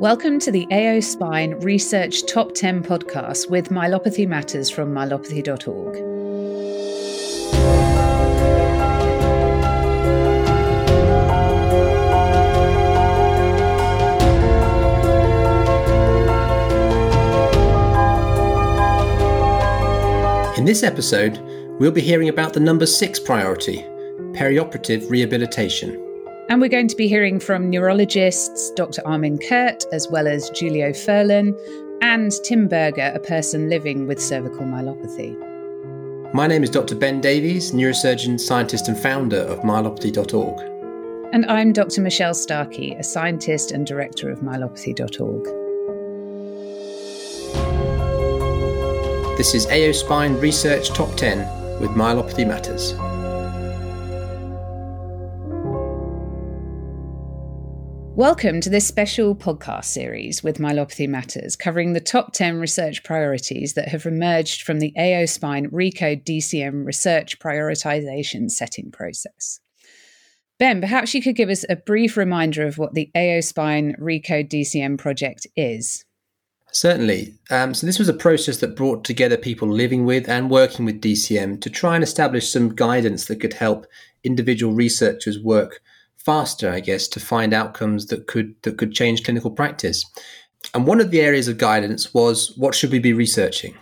Welcome to the AO Spine Research Top 10 podcast with Myelopathy Matters from myelopathy.org. In this episode, we'll be hearing about the number six priority perioperative rehabilitation. And we're going to be hearing from neurologists Dr. Armin Curt, as well as Julio Furlan, and Tim Berger, a person living with cervical myelopathy. My name is Dr. Ben Davies, neurosurgeon, scientist, and founder of myelopathy.org. And I'm Dr. Michelle Starkey, a scientist and director of myelopathy.org. This is AO Spine Research Top 10 with Myelopathy Matters. Welcome to this special podcast series with Myelopathy Matters, covering the top 10 research priorities that have emerged from the AO Spine Recode DCM research prioritization setting process. Ben, perhaps you could give us a brief reminder of what the AO Spine Recode DCM project is. Certainly. Um, so, this was a process that brought together people living with and working with DCM to try and establish some guidance that could help individual researchers work faster, I guess, to find outcomes that could that could change clinical practice. And one of the areas of guidance was what should we be researching?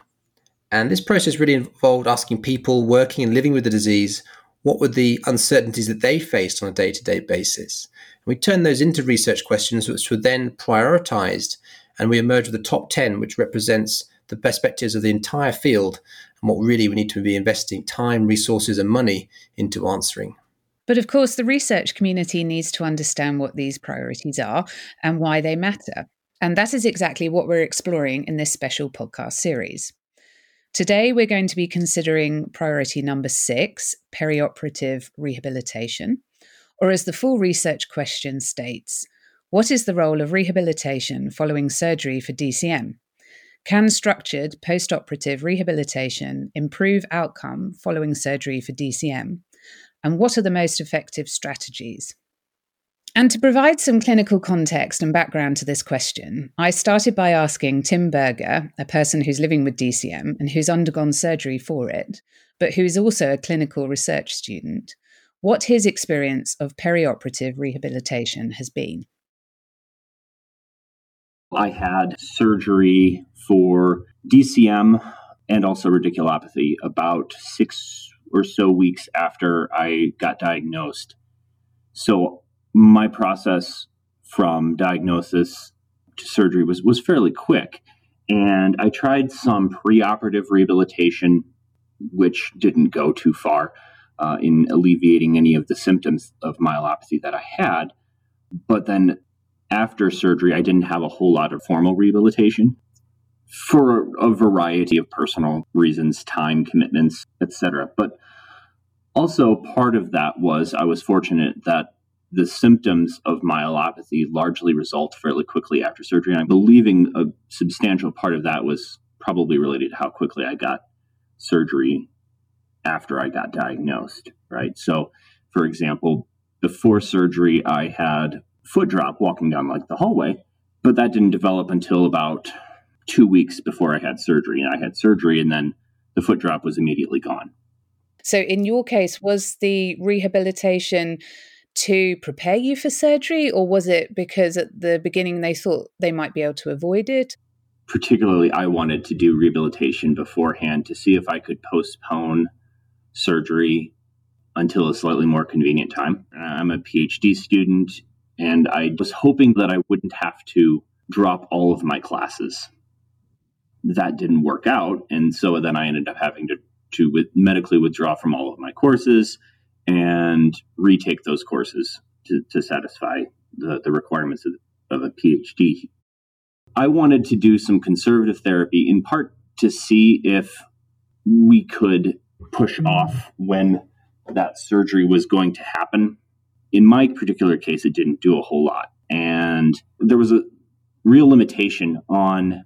And this process really involved asking people working and living with the disease what were the uncertainties that they faced on a day to day basis. And we turned those into research questions, which were then prioritized, and we emerged with the top 10, which represents the perspectives of the entire field and what really we need to be investing time, resources, and money into answering. But of course, the research community needs to understand what these priorities are and why they matter. And that is exactly what we're exploring in this special podcast series. Today, we're going to be considering priority number six perioperative rehabilitation, or as the full research question states, what is the role of rehabilitation following surgery for DCM? Can structured postoperative rehabilitation improve outcome following surgery for DCM? And what are the most effective strategies? And to provide some clinical context and background to this question, I started by asking Tim Berger, a person who's living with DCM and who's undergone surgery for it, but who is also a clinical research student, what his experience of perioperative rehabilitation has been. I had surgery for DCM and also radiculopathy about six or so weeks after I got diagnosed. So my process from diagnosis to surgery was was fairly quick. And I tried some preoperative rehabilitation, which didn't go too far uh, in alleviating any of the symptoms of myelopathy that I had. But then after surgery, I didn't have a whole lot of formal rehabilitation for a variety of personal reasons, time commitments, etc. But also part of that was I was fortunate that the symptoms of myelopathy largely resolved fairly quickly after surgery. And I'm believing a substantial part of that was probably related to how quickly I got surgery after I got diagnosed, right? So, for example, before surgery, I had foot drop walking down like the hallway, but that didn't develop until about two weeks before I had surgery. And I had surgery, and then the foot drop was immediately gone. So, in your case, was the rehabilitation to prepare you for surgery, or was it because at the beginning they thought they might be able to avoid it? Particularly, I wanted to do rehabilitation beforehand to see if I could postpone surgery until a slightly more convenient time. I'm a PhD student, and I was hoping that I wouldn't have to drop all of my classes that didn't work out. And so then I ended up having to, to with, medically withdraw from all of my courses and retake those courses to, to satisfy the, the requirements of, of a PhD. I wanted to do some conservative therapy in part to see if we could push off when that surgery was going to happen. In my particular case, it didn't do a whole lot. And there was a real limitation on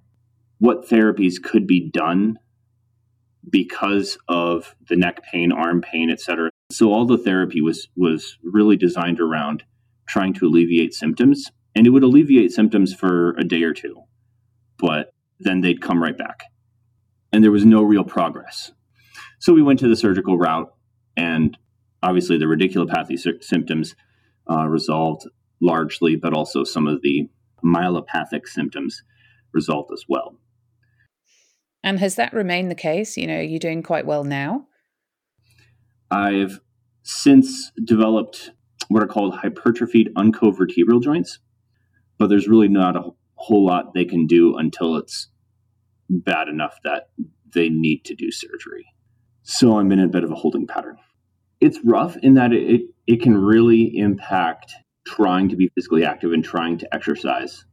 what therapies could be done because of the neck pain, arm pain, etc. So all the therapy was was really designed around trying to alleviate symptoms And it would alleviate symptoms for a day or two, but then they'd come right back. And there was no real progress. So we went to the surgical route, and obviously the radiculopathy sy- symptoms uh, resolved largely, but also some of the myelopathic symptoms resolved as well. And has that remained the case? You know, are you doing quite well now? I've since developed what are called hypertrophied uncovertebral joints, but there's really not a whole lot they can do until it's bad enough that they need to do surgery. So I'm in a bit of a holding pattern. It's rough in that it, it can really impact trying to be physically active and trying to exercise.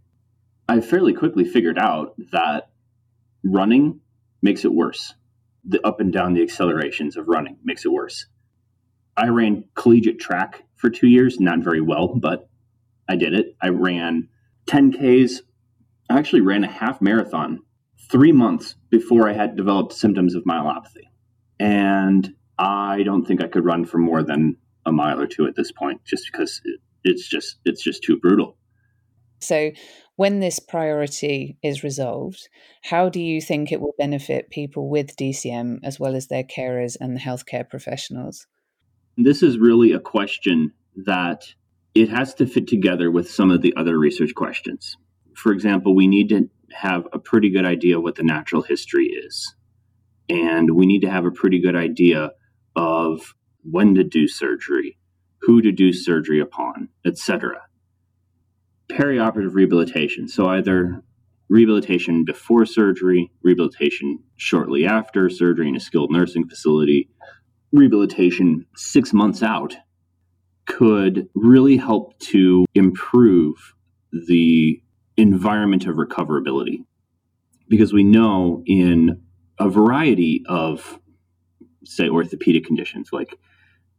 I fairly quickly figured out that running makes it worse. The up and down the accelerations of running makes it worse. I ran collegiate track for two years, not very well, but I did it. I ran 10Ks. I actually ran a half marathon three months before I had developed symptoms of myelopathy. And I don't think I could run for more than a mile or two at this point, just because it's just it's just too brutal. So, when this priority is resolved, how do you think it will benefit people with DCM as well as their carers and the healthcare professionals? This is really a question that it has to fit together with some of the other research questions. For example, we need to have a pretty good idea what the natural history is. And we need to have a pretty good idea of when to do surgery, who to do surgery upon, etc. Perioperative rehabilitation, so either rehabilitation before surgery, rehabilitation shortly after surgery in a skilled nursing facility, rehabilitation six months out could really help to improve the environment of recoverability. Because we know in a variety of, say, orthopedic conditions like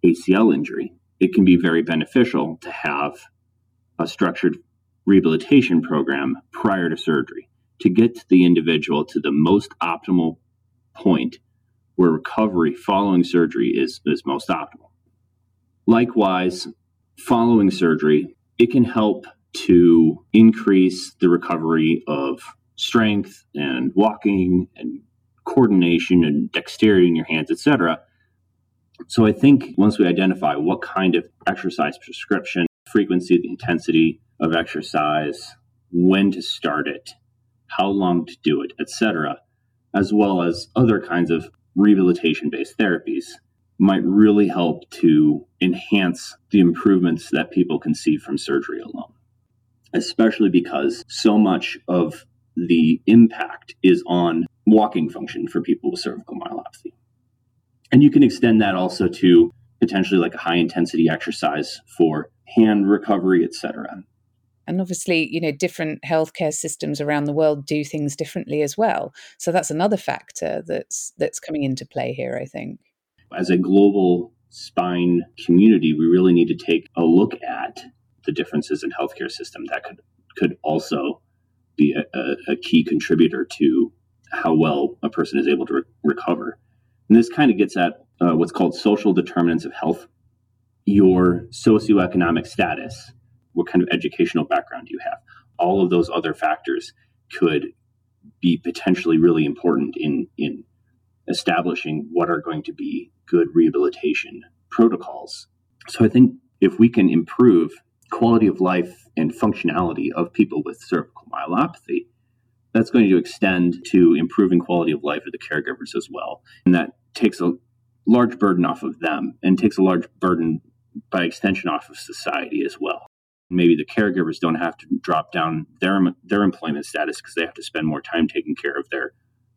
ACL injury, it can be very beneficial to have a structured rehabilitation program prior to surgery to get the individual to the most optimal point where recovery following surgery is, is most optimal. Likewise, following surgery, it can help to increase the recovery of strength and walking and coordination and dexterity in your hands, etc. So I think once we identify what kind of exercise prescription, frequency, the intensity of exercise, when to start it, how long to do it, etc., as well as other kinds of rehabilitation based therapies, might really help to enhance the improvements that people can see from surgery alone especially because so much of the impact is on walking function for people with cervical myelopathy. And you can extend that also to potentially like a high intensity exercise for hand recovery, etc. And obviously, you know, different healthcare systems around the world do things differently as well. So that's another factor that's that's coming into play here, I think. As a global spine community, we really need to take a look at the differences in healthcare system that could could also be a, a, key contributor to how well a person is able to re- recover. And this kind of gets at uh, what's called social determinants of health, your socioeconomic status, what kind of educational background do you have. All of those other factors could be potentially really important in in establishing what are going to be good rehabilitation protocols. So I think if we can improve quality of life and functionality of people with cervical myelopathy, that's going to extend to improving quality of life of the caregivers as well. And that takes a large burden off of them and takes a large burden by extension off of society as well. Maybe the caregivers don't have to drop down their, their employment status because they have to spend more time taking care of their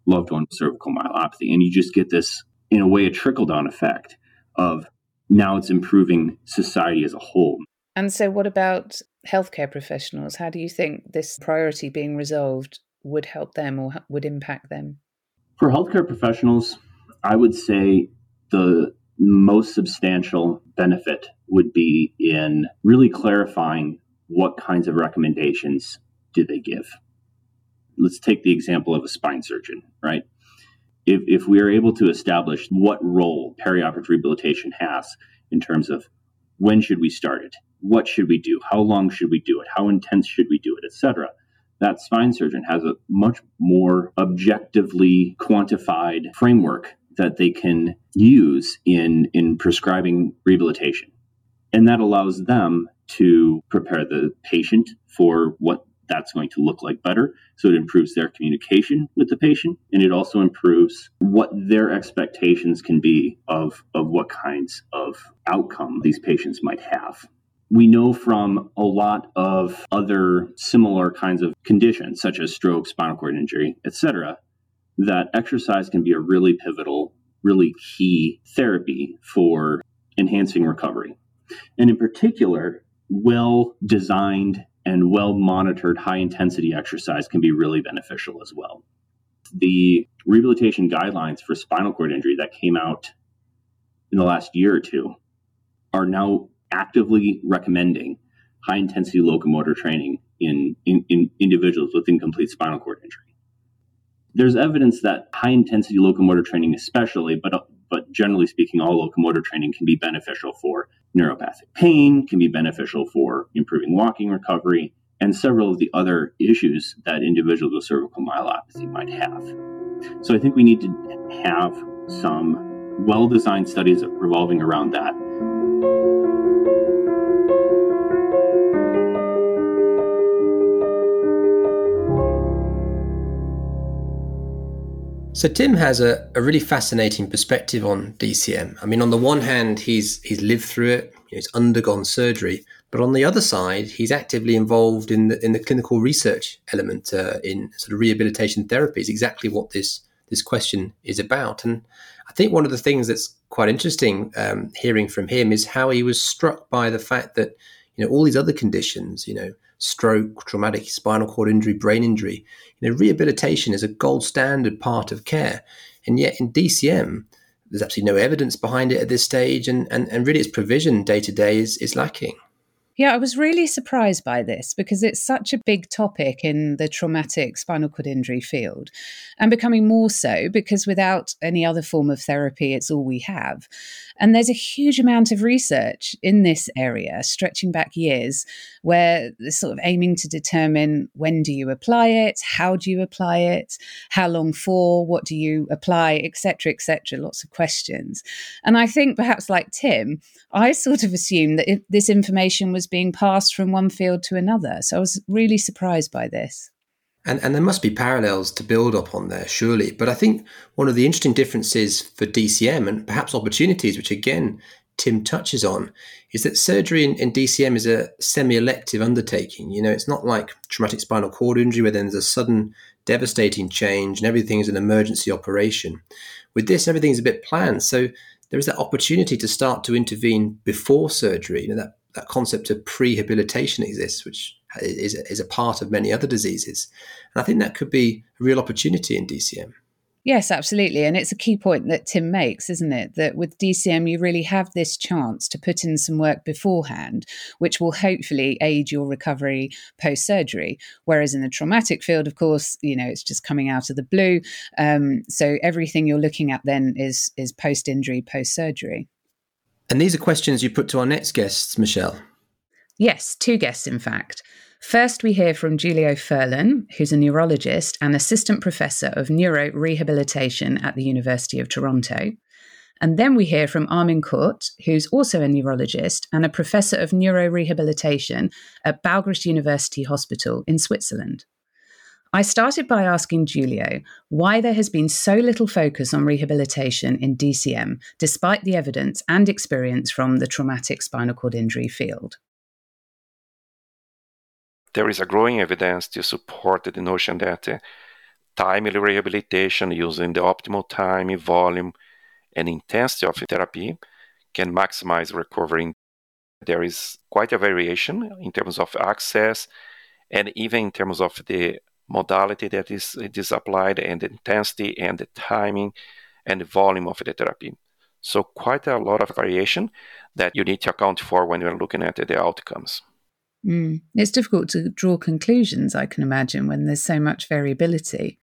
loved one with cervical myelopathy. And you just get this, in a way, a trickle down effect of now it's improving society as a whole. And so, what about healthcare professionals? How do you think this priority being resolved would help them or would impact them? For healthcare professionals, I would say the most substantial benefit would be in really clarifying what kinds of recommendations do they give. Let's take the example of a spine surgeon, right? If, if we are able to establish what role perioperative rehabilitation has in terms of when should we start it? What should we do? How long should we do it? How intense should we do it, etc. That spine surgeon has a much more objectively quantified framework that they can use in, in prescribing rehabilitation. And that allows them to prepare the patient for what that's going to look like better. So it improves their communication with the patient and it also improves what their expectations can be of, of what kinds of outcome these patients might have. We know from a lot of other similar kinds of conditions, such as stroke, spinal cord injury, etc., that exercise can be a really pivotal, really key therapy for enhancing recovery. And in particular, well designed and well monitored high intensity exercise can be really beneficial as well. The rehabilitation guidelines for spinal cord injury that came out in the last year or two are now actively recommending high intensity locomotor training in, in, in, individuals with incomplete spinal cord injury. There's evidence that high intensity locomotor training, especially, but, but generally speaking, all locomotor training can be beneficial for neuropathic pain, can be beneficial for improving walking recovery, and several of the other issues that individuals with cervical myelopathy might have. So I think we need to have some well designed studies revolving around that. So Tim has a, a really fascinating perspective on DCM. I mean, on the one hand, he's he's lived through it, he's undergone surgery, but on the other side, he's actively involved in the in the clinical research element uh, in sort of rehabilitation therapies. Exactly what this this question is about, and I think one of the things that's quite interesting um, hearing from him is how he was struck by the fact that you know all these other conditions, you know, stroke, traumatic spinal cord injury, brain injury. You know, rehabilitation is a gold standard part of care. And yet in DCM, there's absolutely no evidence behind it at this stage, and, and, and really its provision day to day is, is lacking. Yeah, I was really surprised by this because it's such a big topic in the traumatic spinal cord injury field and becoming more so because without any other form of therapy, it's all we have. And there's a huge amount of research in this area, stretching back years, where they're sort of aiming to determine when do you apply it, how do you apply it, how long for, what do you apply, etc., etc. Lots of questions. And I think perhaps like Tim, I sort of assumed that this information was being passed from one field to another. So I was really surprised by this. And, and there must be parallels to build up on there, surely. But I think one of the interesting differences for DCM and perhaps opportunities, which again Tim touches on, is that surgery in, in DCM is a semi elective undertaking. You know, it's not like traumatic spinal cord injury where then there's a sudden devastating change and everything is an emergency operation. With this, everything's a bit planned. So there is that opportunity to start to intervene before surgery. You know, that that concept of prehabilitation exists, which is, is a part of many other diseases. And I think that could be a real opportunity in DCM. Yes, absolutely. And it's a key point that Tim makes, isn't it? That with DCM, you really have this chance to put in some work beforehand, which will hopefully aid your recovery post surgery. Whereas in the traumatic field, of course, you know, it's just coming out of the blue. Um, so everything you're looking at then is, is post injury, post surgery. And these are questions you put to our next guests, Michelle. Yes, two guests, in fact. First, we hear from Julio Furlan, who's a neurologist and assistant professor of neuro rehabilitation at the University of Toronto. And then we hear from Armin Curt, who's also a neurologist and a professor of neuro rehabilitation at Balgrist University Hospital in Switzerland. I started by asking Julio why there has been so little focus on rehabilitation in DCM, despite the evidence and experience from the traumatic spinal cord injury field. There is a growing evidence to support the notion that uh, timely rehabilitation using the optimal time, volume, and intensity of therapy can maximize recovery. There is quite a variation in terms of access and even in terms of the modality that is, it is applied and the intensity and the timing and the volume of the therapy. So quite a lot of variation that you need to account for when you're looking at the outcomes. Mm. It's difficult to draw conclusions, I can imagine, when there's so much variability.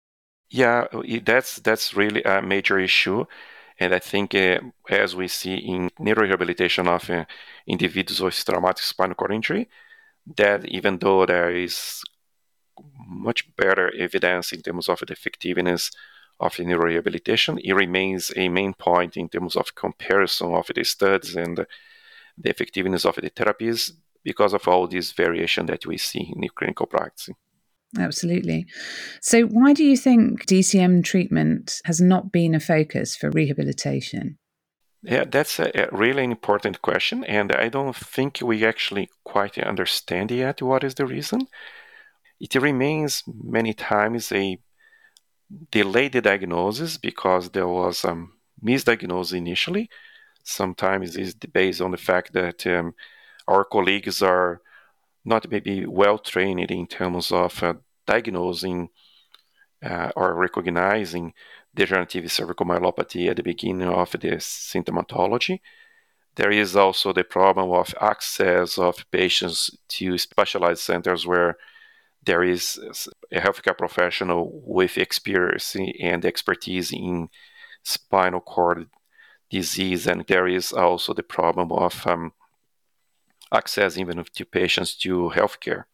Yeah, that's that's really a major issue, And I think, uh, as we see in neurorehabilitation of uh, individuals with traumatic spinal cord injury, that even though there is much better evidence in terms of the effectiveness of neurorehabilitation, it remains a main point in terms of comparison of the studies and the effectiveness of the therapies because of all this variation that we see in the clinical practice. Absolutely. So, why do you think DCM treatment has not been a focus for rehabilitation? Yeah, that's a, a, really important question, and I don't think we actually quite understand yet what is the reason. It remains many times a delayed diagnosis because there was a um, misdiagnosis initially. Sometimes it's based on the fact that um, our colleagues are not maybe well trained in terms of uh, diagnosing uh, or recognizing degenerative cervical myelopathy at the beginning of the symptomatology. There is also the problem of access of patients to specialized centers where there is a healthcare professional with experience and expertise in spinal cord disease, and there is also the problem of um, access even of to patients to healthcare,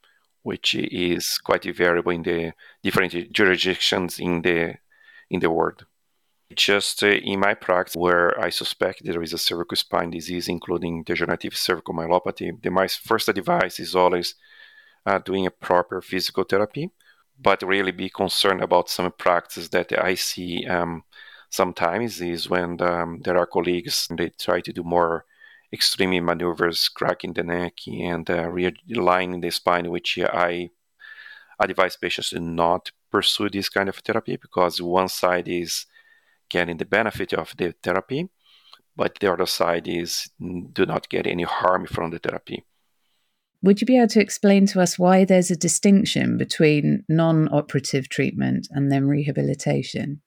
which is quite variable in the different jurisdictions in the in the world. Just uh, in my practice, where I suspect there is a cervical spine disease, including degenerative cervical myelopathy, the my first advice is always uh, doing a proper physical therapy, but really be concerned about some practices that I see um, sometimes is when um, there are colleagues they try to do more extreme maneuvers, cracking the neck and uh, realigning the spine, which I advise patients to not pursue this kind of therapy because one side is getting the benefit of the therapy, but the other side is do not get any harm from the therapy. Would you be able to explain to us why there's a distinction between non operative treatment and then rehabilitation?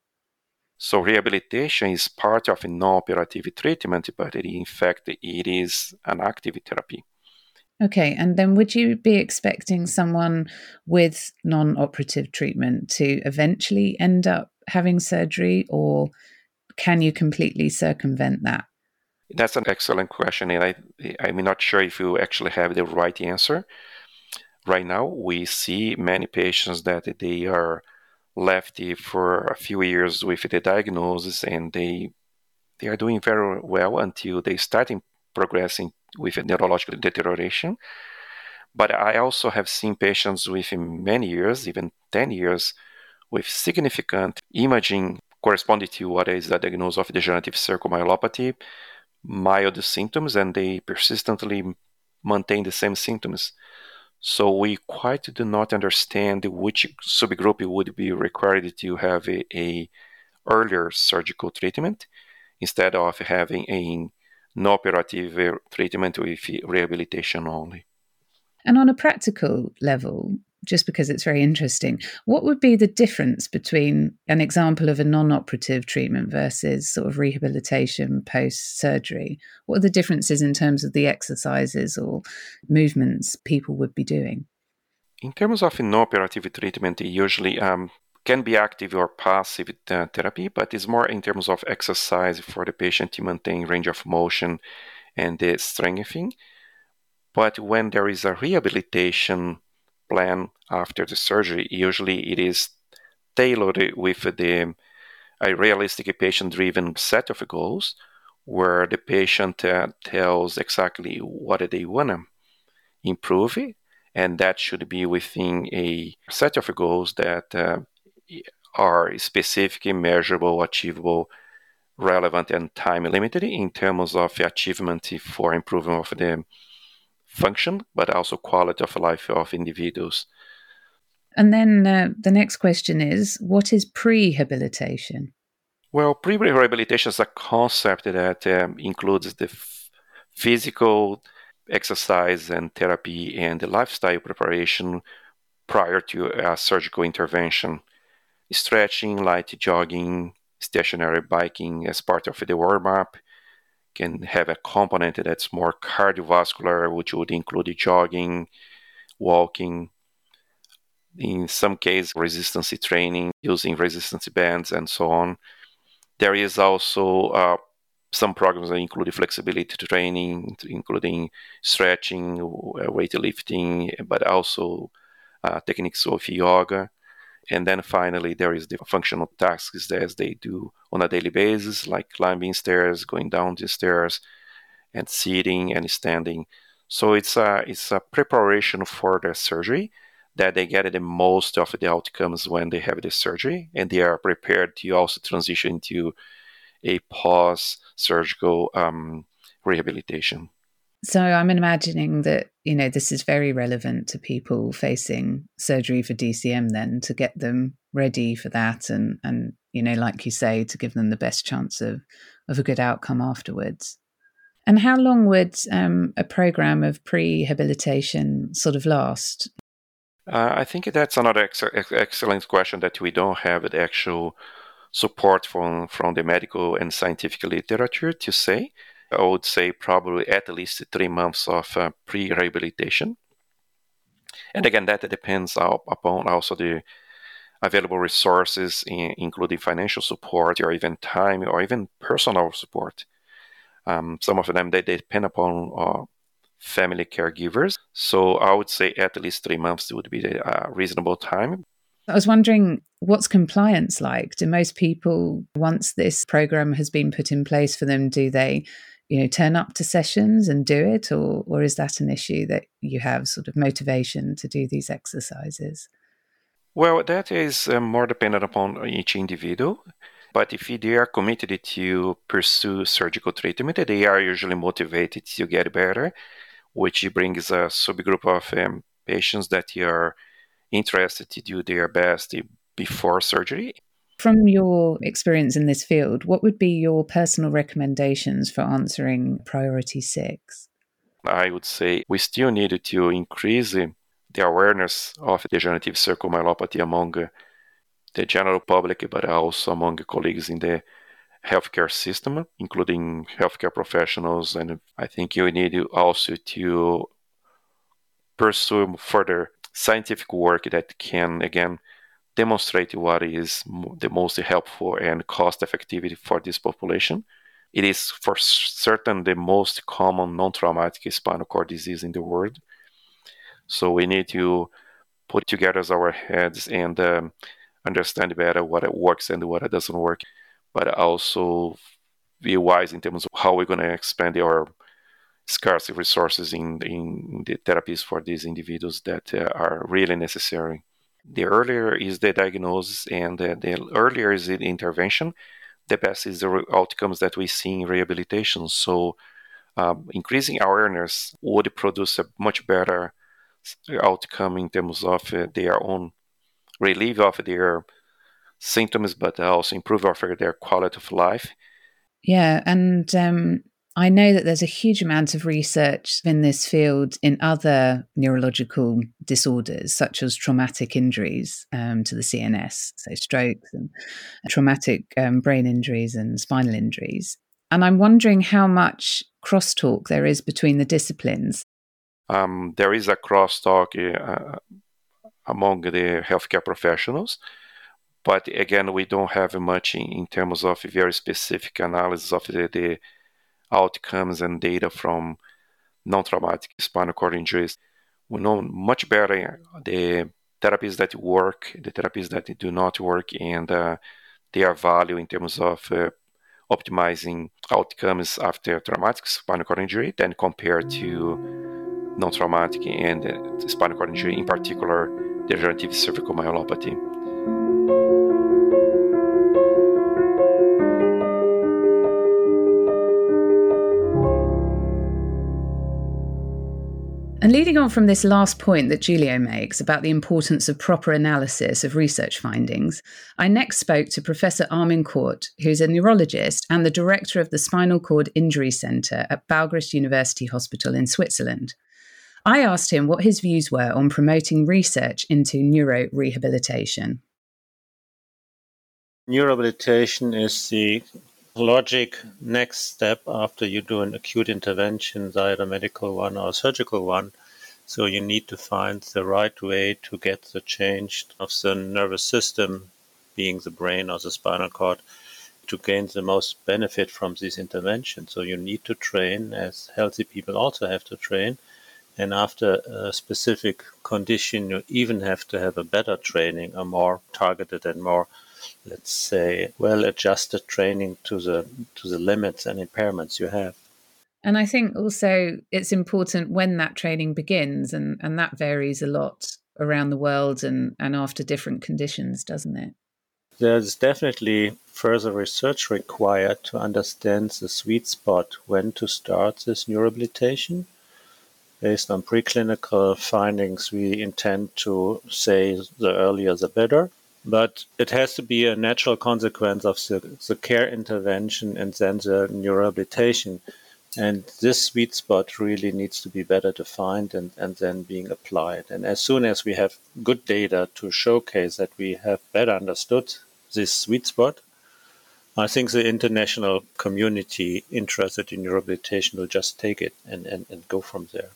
So rehabilitation is part of a non-operative treatment, but in fact it is an active therapy. Okay, and then would you be expecting someone with non-operative treatment to eventually end up having surgery, or can you completely circumvent that? That's an excellent question, and I I'm not sure if you actually have the right answer. Right now, we see many patients that they are left for a few years with the diagnosis and they they are doing very well until they start progressing with neurological deterioration. But I also have seen patients with many years, even 10 years, with significant imaging corresponding to what is the diagnosis of degenerative cervical myelopathy, mild symptoms, and they persistently maintain the same symptoms. So we quite do not understand which subgroup would be required to have a, a earlier surgical treatment instead of having a non-operative treatment with rehabilitation only. And on a practical level, just because it's very interesting, what would be the difference between an example of a non operative treatment versus sort of rehabilitation post surgery? What are the differences in terms of the exercises or movements people would be doing? In terms of non operative treatment, it usually um, can be active or passive uh, therapy, but it's more in terms of exercise for the patient to maintain range of motion and the strengthening. But when there is a rehabilitation plan after the surgery. Usually, it is tailored with the a realistic patient-driven set of goals, where the patient uh, tells exactly what they want to improve, and that should be within a set of goals that uh, are specific, measurable, achievable, relevant, and time limited in terms of achievement for improvement of the function, but also quality of life of individuals. And then uh, the next question is what is prehabilitation? Well, prehabilitation is a concept that um, includes the f- physical exercise and therapy and the lifestyle preparation prior to a surgical intervention. Stretching, light jogging, stationary biking as part of the warm up, can have a component that's more cardiovascular, which would include jogging, walking, in some cases, resistance training using resistance bands and so on. There is also uh, some programs that include flexibility training, including stretching, weightlifting, but also uh, techniques of yoga. And then finally, there is the functional tasks that they do on a daily basis, like climbing stairs, going down the stairs, and sitting and standing. So it's a it's a preparation for the surgery that they get the most of the outcomes when they have the surgery, and they are prepared to also transition to a post surgical um, rehabilitation. So I'm imagining that you know this is very relevant to people facing surgery for DCM then to get them ready for that and and you know like you say to give them the best chance of of a good outcome afterwards. And how long would um, a program of prehabilitation sort of last? Uh, I think that's another ex- excellent question that we don't have the actual support from from the medical and scientific literature to say. I would say probably at least three months of uh, pre-rehabilitation. And again, that depends upon also the available resources, including financial support or even time or even personal support. Um, some of them they, they depend upon uh, family caregivers. So I would say at least three months would be a uh, reasonable time. I was wondering what's compliance like? Do most people, once this program has been put in place for them, do they, you know, turn up to sessions and do it, or or is that an issue that you have sort of motivation to do these exercises? Well, that is uh, more dependent upon each individual. But if they are committed to pursue surgical treatment, they are usually motivated to get better, which brings a subgroup of um, patients that are interested to do their best before surgery. From your experience in this field, what would be your personal recommendations for answering priority six? I would say we still need to increase the awareness of degenerative cervical myelopathy among the general public, but also among colleagues in the healthcare system, including healthcare professionals. And I think you need also to pursue further scientific work that can, again, demonstrate what is the most helpful and cost effective for this population. It is for certain the most common non traumatic spinal cord disease in the world. So we need to put together our heads and um, understand better what works and what doesn't work, but also be wise in terms of how we're going to expand our scarce resources in, in the therapies for these individuals that uh, are really necessary. The earlier is the diagnosis and uh, the earlier is the intervention, the best is the outcomes that we see in rehabilitation. So, um, increasing awareness would produce a much better outcome in terms of uh, their own relief of their symptoms, but also improve of their quality of life. Yeah, and um, I know that there's a huge amount of research in this field in other neurological disorders, such as traumatic injuries um, to the CNS, so strokes and traumatic um, brain injuries and spinal injuries. And I'm wondering how much crosstalk there is between the disciplines. Um, there is a crosstalk uh, among the healthcare professionals. But again, we don't have much in, in terms of very specific analysis of the, the outcomes and data from non-traumatic spinal cord injuries. We know much better the therapies that work, the therapies that do not work, and uh, their value in terms of uh, optimizing outcomes after traumatic spinal cord injury than compared to non-traumatic and uh, spinal cord injury, in particular degenerative cervical myelopathy. And leading on from this last point that Julio makes about the importance of proper analysis of research findings, I next spoke to Professor Armin Curt, who's a neurologist and the director of the Spinal Cord Injury Centre at Balgrist University Hospital in Switzerland. I asked him what his views were on promoting research into neurorehabilitation. Neurorehabilitation is the logic next step after you do an acute intervention, either a medical one or a surgical one. So you need to find the right way to get the change of the nervous system, being the brain or the spinal cord, to gain the most benefit from these interventions. So you need to train, as healthy people also have to train. And after a specific condition, you even have to have a better training, a more targeted and more, let's say, well-adjusted training to the to the limits and impairments you have. And I think also it's important when that training begins, and, and that varies a lot around the world and, and after different conditions, doesn't it? There's definitely further research required to understand the sweet spot when to start this neurorehabilitation. Based on preclinical findings, we intend to say the earlier the better. But it has to be a natural consequence of the, the care intervention and then the neurorehabilitation. And this sweet spot really needs to be better defined and, and then being applied. And as soon as we have good data to showcase that we have better understood this sweet spot, I think the international community interested in rehabilitation will just take it and, and, and go from there.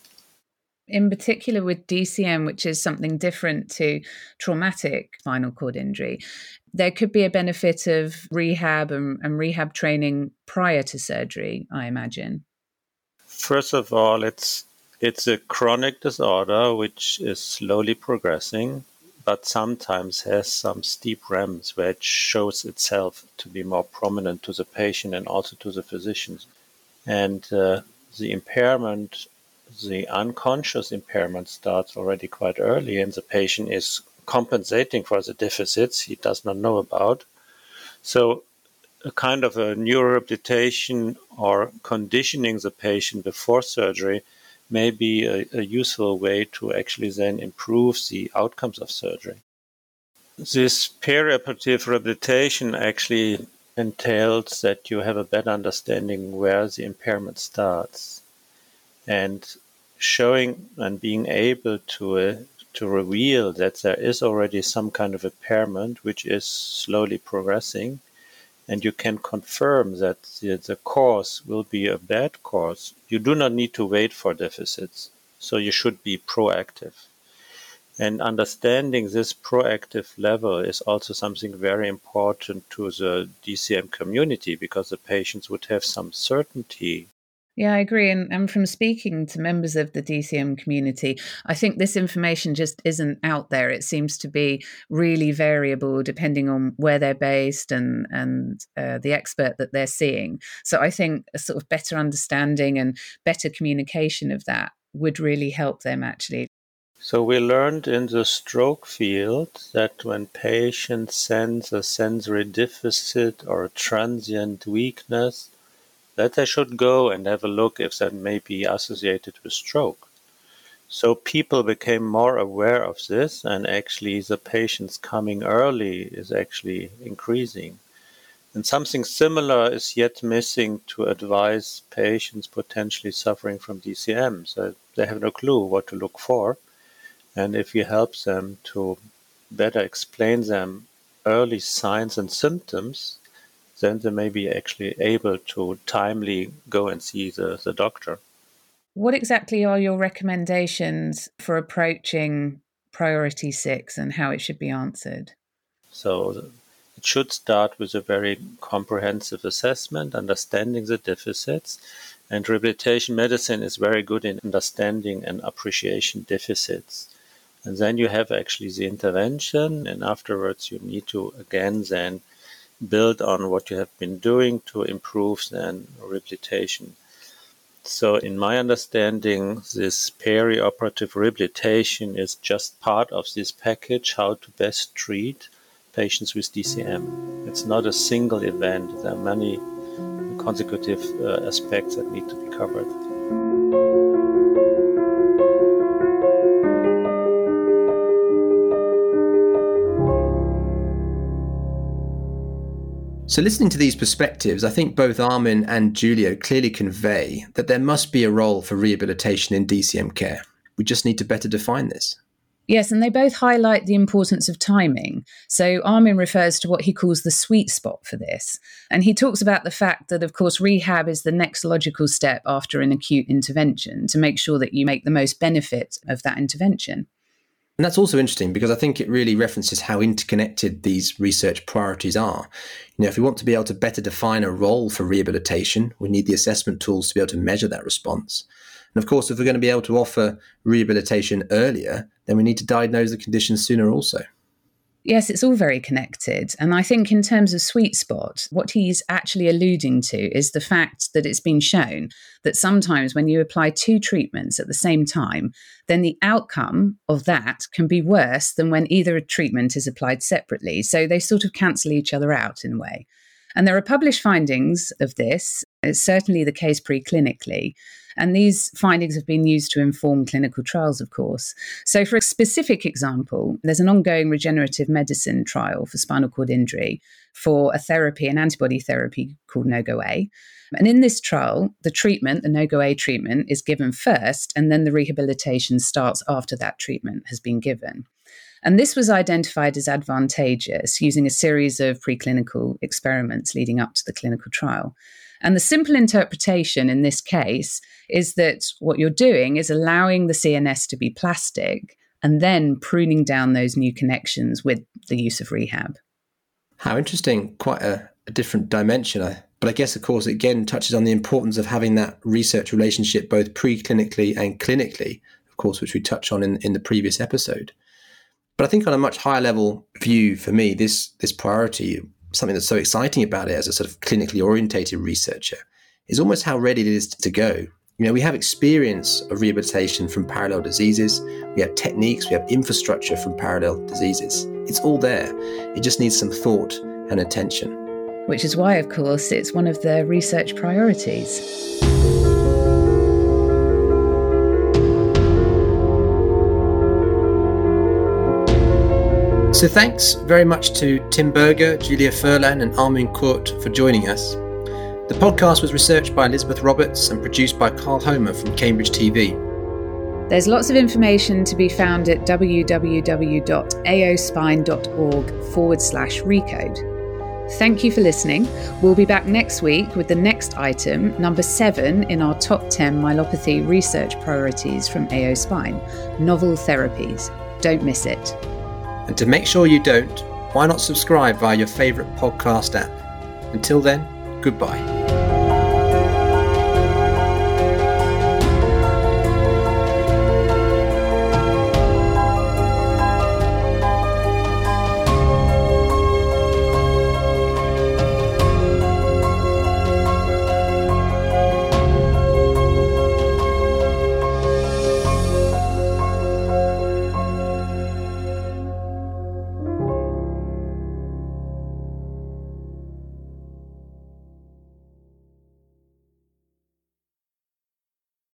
In particular, with DCM, which is something different to traumatic spinal cord injury, there could be a benefit of rehab and, and rehab training prior to surgery, I imagine. First of all, it's it's a chronic disorder which is slowly progressing, but sometimes has some steep ramps where it shows itself to be more prominent to the patient and also to the physicians. And uh, the impairment, the unconscious impairment starts already quite early, and the patient is compensating for the deficits he does not know about. So a kind of a neurorehabilitation or conditioning the patient before surgery may be a, a, useful way to actually then improve the outcomes of surgery. This perioperative rehabilitation actually entails that you have a better understanding where the impairment starts and showing and being able to uh, to reveal that there is already some kind of impairment which is slowly progressing and you can confirm that the, the course will be a bad cause. you do not need to wait for deficits. So you should be proactive. And understanding this proactive level is also something very important to the DCM community because the patients would have some certainty yeah, I agree. And, and from speaking to members of the DCM community, I think this information just isn't out there. It seems to be really variable depending on where they're based and, and uh, the expert that they're seeing. So I think a sort of better understanding and better communication of that would really help them actually. So we learned in the stroke field that when patients sense a sensory deficit or a transient weakness, that they should go and have a look if that may be associated with stroke. So people became more aware of this, and actually, the patients coming early is actually increasing. And something similar is yet missing to advise patients potentially suffering from DCM. So they have no clue what to look for. And if we help them to better explain them early signs and symptoms, then they may be actually able to timely go and see the, the doctor. What exactly are your recommendations for approaching priority six and how it should be answered? So, it should start with a very comprehensive assessment, understanding the deficits. And rehabilitation medicine is very good in understanding and appreciation deficits. And then you have actually the intervention, and afterwards you need to again then build on what you have been doing to improve then rehabilitation. So, in my understanding, this perioperative rehabilitation is just part of this package how to best treat patients with DCM. It's not a single event, there are many consecutive uh, aspects that need to be covered. So, listening to these perspectives, I think both Armin and Julio clearly convey that there must be a role for rehabilitation in DCM care. We just need to better define this. Yes, and they both highlight the importance of timing. So Armin refers to what he calls the sweet spot for this. And he talks about the fact that, of course, rehab is the next logical step after an acute intervention to make sure that you make the most benefit of that intervention. And that's also interesting because I think it really references how interconnected these research priorities are. You know, if we want to be able to better define a role for rehabilitation, we need the assessment tools to be able to measure that response. And of course, if we're going to be able to offer rehabilitation earlier, then we need to diagnose the condition sooner also. Yes, it's all very connected. And I think, in terms of sweet spot, what he's actually alluding to is the fact that it's been shown that sometimes when you apply two treatments at the same time, then the outcome of that can be worse than when either a treatment is applied separately. So they sort of cancel each other out in a way. And there are published findings of this. It's certainly the case preclinically. And these findings have been used to inform clinical trials, of course. So, for a specific example, there's an ongoing regenerative medicine trial for spinal cord injury for a therapy, an antibody therapy called NoGoA. And in this trial, the treatment, the NoGoA treatment, is given first, and then the rehabilitation starts after that treatment has been given. And this was identified as advantageous using a series of preclinical experiments leading up to the clinical trial. And the simple interpretation in this case is that what you're doing is allowing the CNS to be plastic and then pruning down those new connections with the use of rehab. How interesting. Quite a, a different dimension. But I guess, of course, it again touches on the importance of having that research relationship both preclinically and clinically, of course, which we touched on in, in the previous episode. But I think on a much higher level view for me, this this priority something that's so exciting about it as a sort of clinically orientated researcher is almost how ready it is to go. You know, we have experience of rehabilitation from parallel diseases, we have techniques, we have infrastructure from parallel diseases. It's all there. It just needs some thought and attention. Which is why, of course, it's one of the research priorities. So thanks very much to Tim Berger, Julio Furlan, and Armin Curt for joining us. The podcast was researched by Elizabeth Roberts and produced by Carl Homer from Cambridge TV. There's lots of information to be found at www.aospine.org forward slash recode. Thank you for listening. We'll be back next week with the next item, number seven in our top 10 myelopathy research priorities from AO Spine novel therapies. Don't miss it. And to make sure you don't, why not subscribe via your favourite podcast app? Until then, goodbye.